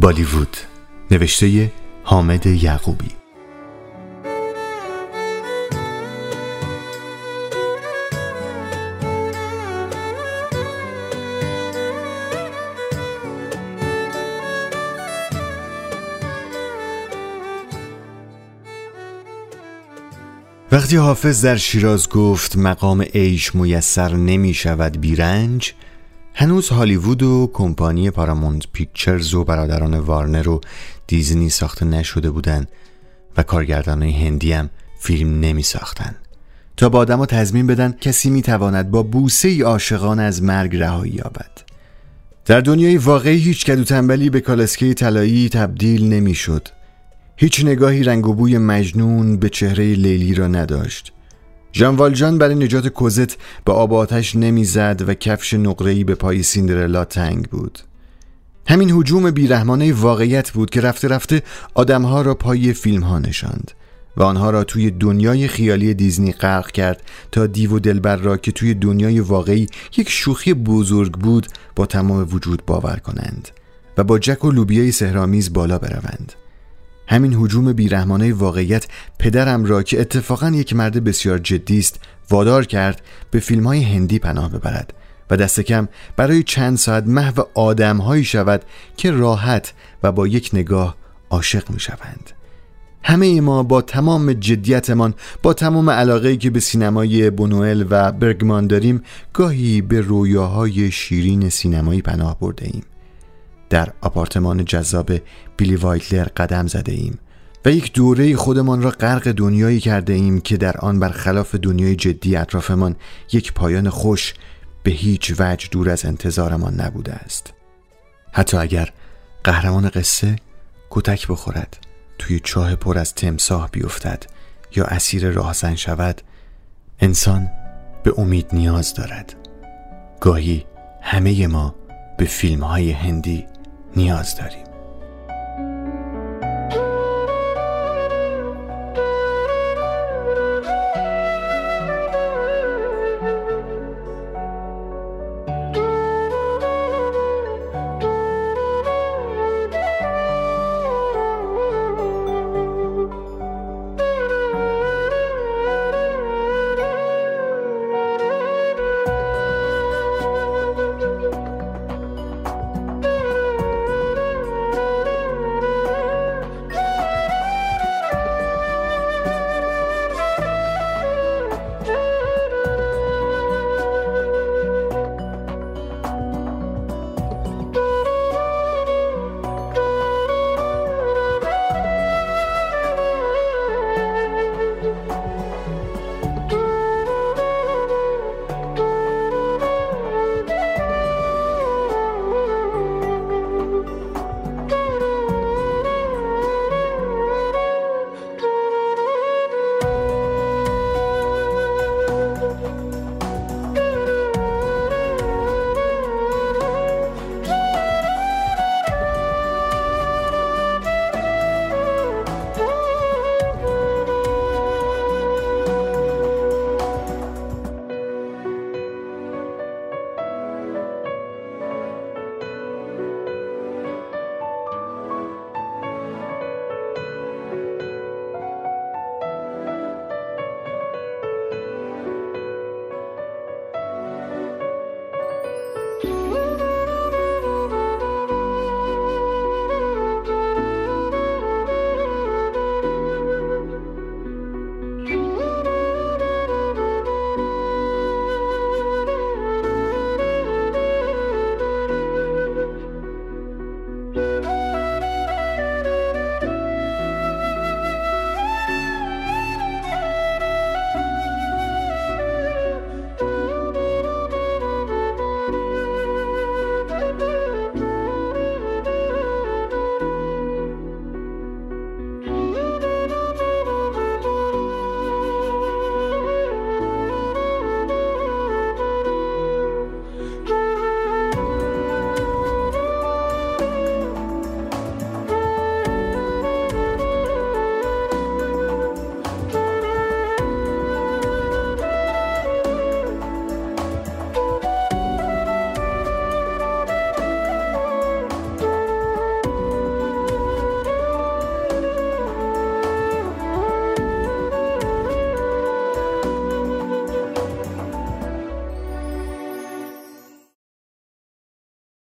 بالیوود نوشته حامد یعقوبی. وقتی حافظ در شیراز گفت مقام عیش میسر نمی شود بیرنج هنوز هالیوود و کمپانی پاراموند پیکچرز و برادران وارنر و دیزنی ساخته نشده بودند و کارگردان هندی هم فیلم نمی ساختن. تا با آدم تضمین بدن کسی می تواند با بوسه ای عاشقان از مرگ رهایی یابد. در دنیای واقعی هیچ کدو تنبلی به کالسکه طلایی تبدیل نمی شد. هیچ نگاهی رنگ و بوی مجنون به چهره لیلی را نداشت. ژان والجان برای نجات کوزت به آب آتش نمی‌زد و کفش نقره‌ای به پای سیندرلا تنگ بود. همین حجوم بیرحمانه واقعیت بود که رفته رفته آدمها را پای فیلم ها نشاند و آنها را توی دنیای خیالی دیزنی غرق کرد تا دیو و دلبر را که توی دنیای واقعی یک شوخی بزرگ بود با تمام وجود باور کنند و با جک و لوبیای سهرامیز بالا بروند. همین حجوم بیرحمانه واقعیت پدرم را که اتفاقا یک مرد بسیار جدی است وادار کرد به فیلم های هندی پناه ببرد و دست کم برای چند ساعت محو آدمهایی شود که راحت و با یک نگاه عاشق می شوند همه ما با تمام جدیتمان با تمام علاقه که به سینمای بونوئل و برگمان داریم گاهی به رویاهای شیرین سینمایی پناه برده ایم. در آپارتمان جذاب بیلی وایتلر قدم زده ایم و یک دوره خودمان را غرق دنیایی کرده ایم که در آن برخلاف دنیای جدی اطرافمان یک پایان خوش به هیچ وجه دور از انتظارمان نبوده است. حتی اگر قهرمان قصه کتک بخورد توی چاه پر از تمساه بیفتد یا اسیر راهزن شود انسان به امید نیاز دارد. گاهی همه ما به فیلم های هندی نیاز داریم.